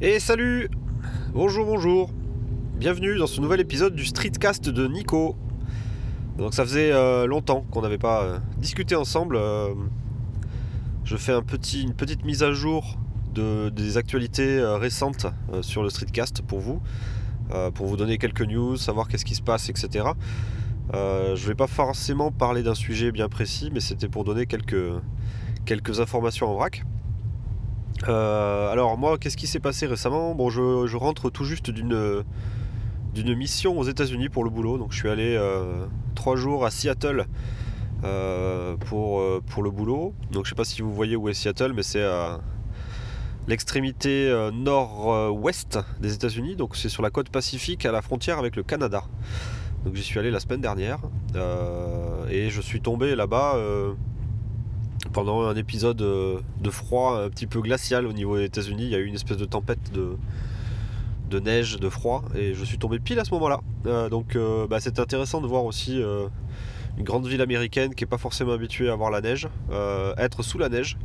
Et salut Bonjour, bonjour Bienvenue dans ce nouvel épisode du Streetcast de Nico. Donc ça faisait euh, longtemps qu'on n'avait pas euh, discuté ensemble. euh, je fais une petite mise à jour de, des actualités récentes sur le Streetcast pour vous. pour vous donner quelques news, savoir qu'est-ce qui se passe, etc. Je vais pas forcément parler d'un sujet bien précis, mais c'était pour donner quelques informations en vrac. Euh, alors moi, qu'est-ce qui s'est passé récemment? Bon, je, rentre tout juste d'une d'une mission aux États-Unis pour le boulot. Donc je suis allé euh, trois jours à Seattle euh, pour, pour le boulot. Donc je sais pas si vous voyez où est Seattle, mais c'est à l'extrémité nord-ouest des États-Unis. Donc c'est sur la côte pacifique à la frontière avec le Canada. Donc j'y suis allé la semaine dernière et je suis tombé là-bas pendant un épisode euh, de froid un petit peu glacial au niveau des États-Unis. Il y a eu une espèce de tempête de, de neige, de froid, et je suis tombé pile à ce moment-là. Euh, donc euh, bah, c'est intéressant de voir aussi une grande ville américaine qui n'est pas forcément habituée à voir la neige, être sous la neige.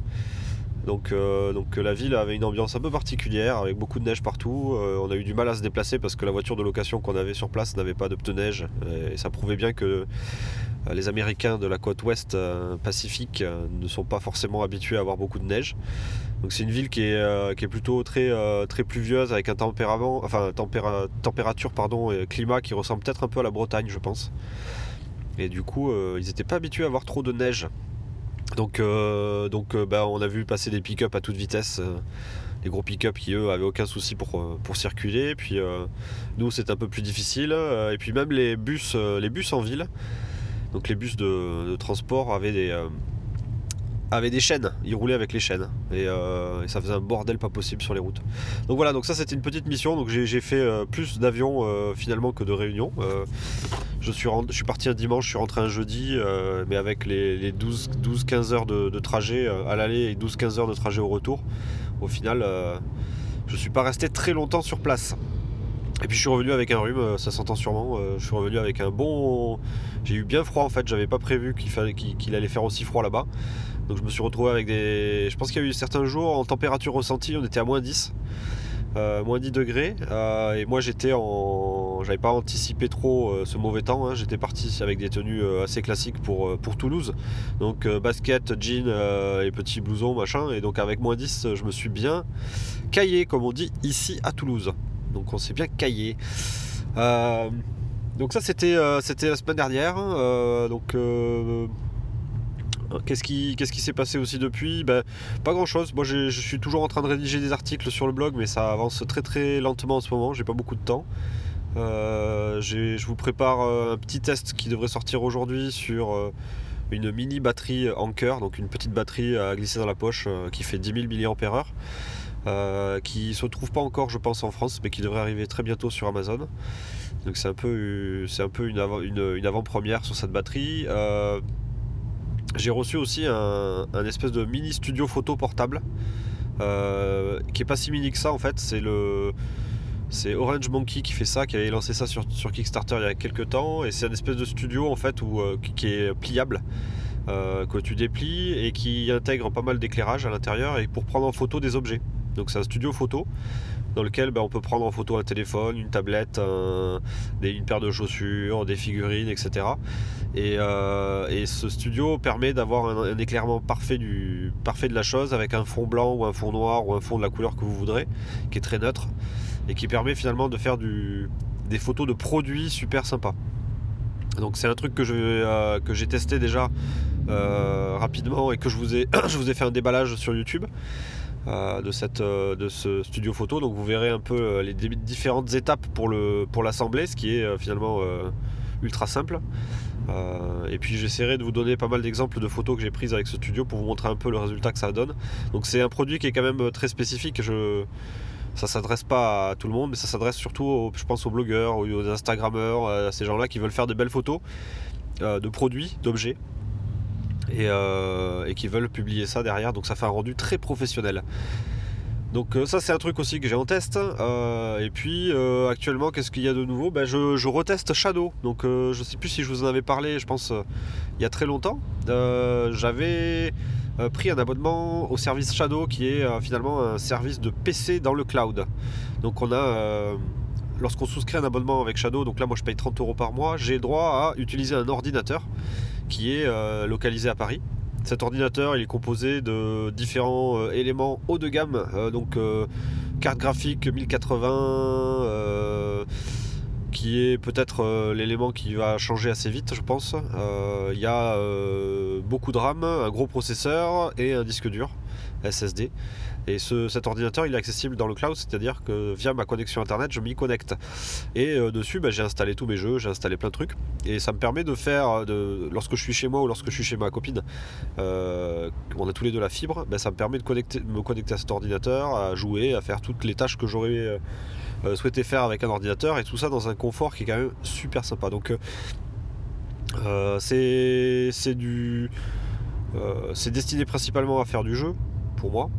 Donc, euh, donc la ville avait une ambiance un peu particulière avec beaucoup de neige partout. Euh, on a eu du mal à se déplacer parce que la voiture de location qu'on avait sur place n'avait pas de pneus neige et ça prouvait bien que euh, les Américains de la côte ouest euh, pacifique euh, ne sont pas forcément habitués à avoir beaucoup de neige. Donc c'est une ville qui est, euh, plutôt très, euh, pluvieuse avec un tempérament, enfin tempéra- température pardon, et climat qui ressemble peut-être un peu à la Bretagne je pense. Et du coup euh, ils n'étaient pas habitués à avoir trop de neige. Donc, euh, donc euh, bah, on a vu passer des pick-up à toute vitesse. euh, les gros pick-up qui eux avaient aucun souci pour, euh, circuler. Puis euh, nous c'est un peu plus difficile. Euh, et puis même les bus, euh, les bus en ville, donc les bus de, transport avaient des, euh, avaient des chaînes. Ils roulaient avec les chaînes. Et, euh, et ça faisait un bordel pas possible sur les routes. Donc voilà, donc ça c'était une petite mission. Donc j'ai fait euh, plus d'avions euh, finalement que de réunions. Je, suis parti un dimanche, je suis rentré un jeudi, mais avec les, les 12-15 heures de, trajet à l'aller et 12-15 heures de trajet au retour. Au final, je suis pas resté très longtemps sur place. Et puis je suis revenu avec un rhume, ça s'entend sûrement. je suis revenu avec un bon. J'ai eu bien froid en fait, j'avais pas prévu qu'il qu'il allait faire aussi froid là-bas. Donc je me suis retrouvé avec des. Je pense qu'il y a eu certains jours en température ressentie, on était à moins 10. euh, moins 10 degrés. euh, et moi j'étais en. J'avais pas anticipé trop euh, ce mauvais temps. hein, J'étais parti avec des tenues assez classiques pour, pour Toulouse. Donc basket, jean et petit blouson, machin. Et donc avec moins 10, je me suis bien caillé, comme on dit ici à Toulouse. Donc on s'est bien caillé. Donc ça c'était c'était la semaine dernière. Euh, donc qu'est-ce qui s'est passé aussi depuis? Ben, Pas grand chose. Moi je suis toujours en train de rédiger des articles sur le blog, mais ça avance très très lentement en ce moment. J'ai pas beaucoup de temps. Euh, je vous prépare euh, un petit test qui devrait sortir aujourd'hui sur euh, une mini batterie Anker, donc une petite batterie à glisser dans la poche qui fait 10 000 mAh euh, qui se trouve pas encore, je pense, en France, mais qui devrait arriver très bientôt sur Amazon. Donc c'est un peu, un peu une, avant- une- une avant-première sur cette batterie. J'ai reçu aussi un, espèce de mini studio photo portable, euh, qui est pas si mini que ça en fait. C'est le, c'est Orange Monkey qui fait ça, qui avait lancé ça sur, sur Kickstarter il y a quelques temps, et c'est un espèce de studio en fait où, euh, qui, qui est pliable. euh, que tu déplies et qui intègre pas mal d'éclairage à l'intérieur et pour prendre en photo des objets. Donc c'est un studio photo dans lequel ben, on peut prendre en photo un téléphone, une tablette, une paire de chaussures, des figurines, etc. Et, euh, et ce studio permet d'avoir un, un éclairement parfait, du, parfait de la chose avec un fond blanc ou un fond noir ou un fond de la couleur que vous voudrez, qui est très neutre et qui permet finalement de faire des photos de produits super sympas. Donc c'est un truc que euh, j'ai testé déjà euh, rapidement et que je vous ai, je vous ai fait un déballage sur YouTube de, cette, euh, de ce studio photo. Donc vous verrez un peu euh, les différentes étapes pour le pour l'assembler, ce qui est euh, finalement euh, ultra simple. Euh, et puis j'essaierai de vous donner pas mal d'exemples de photos que j'ai prises avec ce studio pour vous montrer un peu le résultat que ça donne. Donc c'est un produit qui est quand même euh, très spécifique. Je, ça s'adresse pas à tout le monde, mais ça s'adresse surtout, aux- je pense, aux blogueurs, aux, aux Instagrammeurs, à ces gens-là qui veulent faire de belles photos euh, de produits, d'objets et, euh, et qui veulent publier ça derrière. Donc ça fait un rendu très professionnel. Donc euh, ça c'est un truc aussi que j'ai en test. Euh, et puis actuellement qu'est-ce qu'il y a de nouveau? Ben, je, reteste Shadow. Donc euh, je sais plus si je vous en avais parlé, je pense il y a très longtemps. J'avais pris un abonnement au service Shadow qui est finalement un service de PC dans le cloud. Donc on a lorsqu'on souscrit un abonnement avec Shadow, donc là moi je paye 30 euros par mois, j'ai droit à utiliser un ordinateur qui est localisé à Paris. Cet ordinateur il est composé de différents éléments haut de gamme, donc carte graphique 1080 qui est peut-être euh, l'élément qui va changer assez vite, je pense. Euh, il y a euh, beaucoup de RAM, un gros processeur et un disque dur SSD. Et cet ordinateur, il est accessible dans le cloud, c'est-à-dire que via ma connexion internet, je m'y connecte. Et dessus, bah, j'ai installé tous mes jeux, j'ai installé plein de trucs. Et ça me permet de faire, de, lorsque je suis chez moi ou lorsque je suis chez ma copine, on a tous les deux la fibre, bah, ça me permet de me connecter à cet ordinateur, à jouer, à faire toutes les tâches que j'aurais euh, souhaiter faire avec un ordinateur et tout ça dans un confort qui est quand même super sympa. Donc euh, euh, c'est du c'est destiné principalement à faire du jeu pour moi.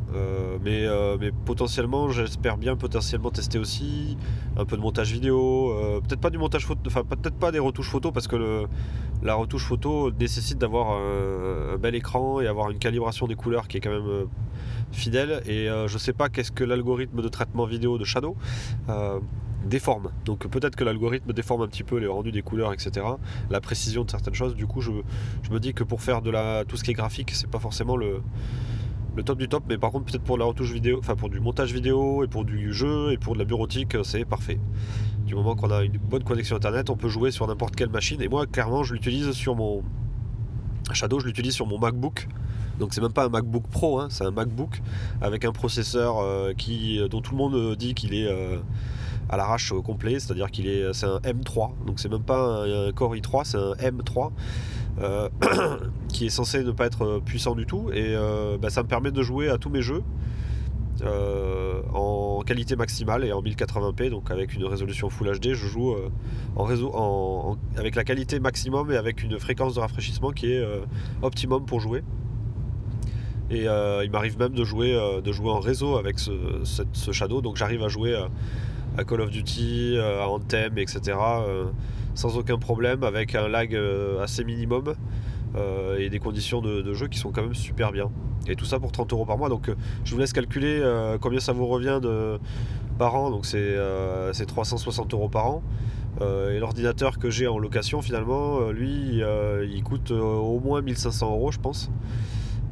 mais, mais potentiellement, j'espère bien potentiellement tester aussi un peu de montage vidéo. peut-être pas du montage photo, enfin peut-être pas des retouches photo parce que le, la retouche photo nécessite d'avoir un, bel écran et avoir une calibration des couleurs qui est quand même fidèle. Et euh, je sais pas qu'est-ce que l'algorithme de traitement vidéo de Shadow euh, déforme. Donc peut-être que l'algorithme déforme un petit peu les rendus des couleurs, etc. La précision de certaines choses. Du coup, je, me dis que pour faire de la, tout ce qui est graphique, c'est pas forcément le, le top du top, mais par contre peut-être pour la retouche vidéo, enfin pour du montage vidéo et pour du jeu et pour de la bureautique, c'est parfait. Du moment qu'on a une bonne connexion internet, on peut jouer sur n'importe quelle machine. Et moi, clairement, je l'utilise sur mon Shadow, je l'utilise sur mon MacBook donc c'est même pas un MacBook Pro, hein, c'est un MacBook avec un processeur euh, qui, euh, dont tout le monde euh, dit qu'il est à l'arrache complet, c'est-à-dire qu'il est, c'est un M3, donc c'est même pas un, Core i3, c'est un M3 qui est censé ne pas être puissant du tout, et bah, ça me permet de jouer à tous mes jeux en qualité maximale et en 1080p, donc avec une résolution Full HD, je joue en réseau, avec la qualité maximum et avec une fréquence de rafraîchissement qui est optimum pour jouer. Et euh, il m'arrive même de jouer, euh, de jouer en réseau avec ce, Shadow. Donc j'arrive à jouer euh, à Call of Duty, à Anthem, etc. sans aucun problème, avec un lag assez minimum. Et des conditions de, jeu qui sont quand même super bien. Et tout ça pour 30 euros par mois. Donc je vous laisse calculer combien ça vous revient par an. Donc c'est 360 euros par an. et l'ordinateur que j'ai en location finalement, lui, il coûte au moins 1500 euros je pense.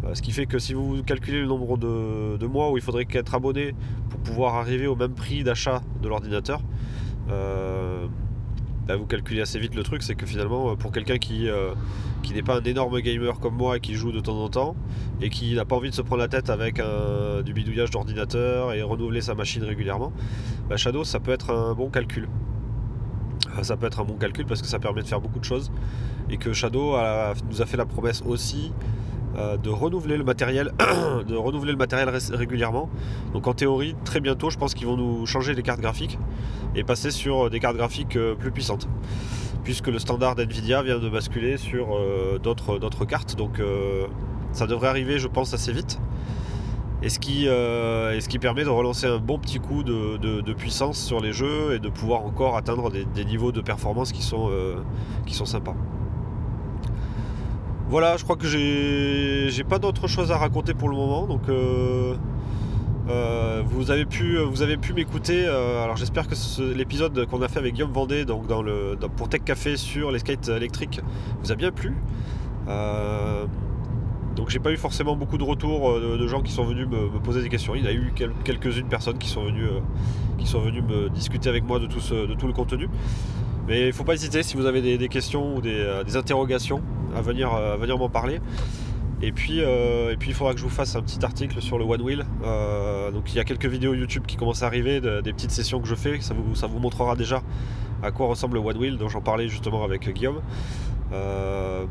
Euh, ce qui fait que si vous calculez le nombre de, mois où il faudrait être abonné pour pouvoir arriver au même prix d'achat de l'ordinateur, euh, bah, vous calculez assez vite le truc, c'est que finalement pour quelqu'un qui, euh, qui n'est pas un énorme gamer comme moi et qui joue de temps en temps et qui n'a pas envie de se prendre la tête avec du bidouillage d'ordinateur et renouveler sa machine régulièrement, bah, Shadow ça peut être un bon calcul. Ça peut être un bon calcul parce que ça permet de faire beaucoup de choses et que Shadow nous a fait la promesse aussi euh, de renouveler le matériel, de renouveler le matériel régulièrement. Donc en théorie, très bientôt, je pense qu'ils vont nous changer les cartes graphiques et passer sur des cartes graphiques euh, plus puissantes. Puisque le standard Nvidia vient de basculer sur euh, d'autres cartes, donc ça devrait arriver, je pense, assez vite. Et ce, qui, permet de relancer un bon petit coup de, puissance sur les jeux et de pouvoir encore atteindre des, niveaux de performance qui sont sympas. Voilà, je crois que j'ai pas d'autre chose à raconter pour le moment, donc euh, euh, vous avez pu, vous avez pu m'écouter. Euh, alors j'espère que l'épisode qu'on a fait avec Guillaume Vendée, donc pour Tech Café sur les skates électriques, vous a bien plu. donc j'ai pas eu forcément beaucoup de retours de, gens qui sont venus me, poser des questions. Il y a eu quelques-unes personnes qui sont venues, qui sont me discuter avec moi de tout, de tout le contenu. Mais il ne faut pas hésiter si vous avez des, questions ou des, interrogations à venir, à venir m'en parler. Et puis, euh, et puis il faudra que je vous fasse un petit article sur le One Wheel. Euh, donc il y a quelques vidéos YouTube qui commencent à arriver, des petites sessions que je fais. Ça vous, ça vous montrera déjà à quoi ressemble le One Wheel, dont j'en parlais justement avec Guillaume. Euh,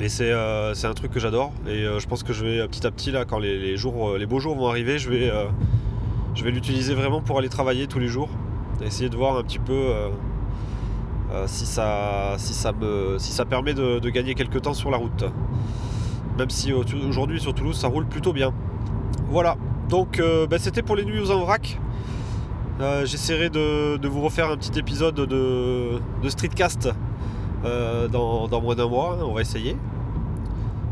mais c'est un truc que j'adore et je pense que je vais petit à petit là, quand les, jours, les beaux jours vont arriver, je vais, je vais l'utiliser vraiment pour aller travailler tous les jours. Essayer de voir un petit peu euh, si, ça, si, ça me, permet de, gagner quelques temps sur la route. Même si aujourd'hui sur Toulouse ça roule plutôt bien. Voilà, donc euh, ben, c'était pour les nuits en vrac. Euh, j'essaierai de, vous refaire un petit épisode de, Streetcast dans, moins d'un mois, on va essayer.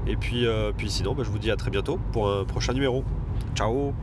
Et puis, puis sinon, bah, je vous dis à très bientôt pour un prochain numéro. Ciao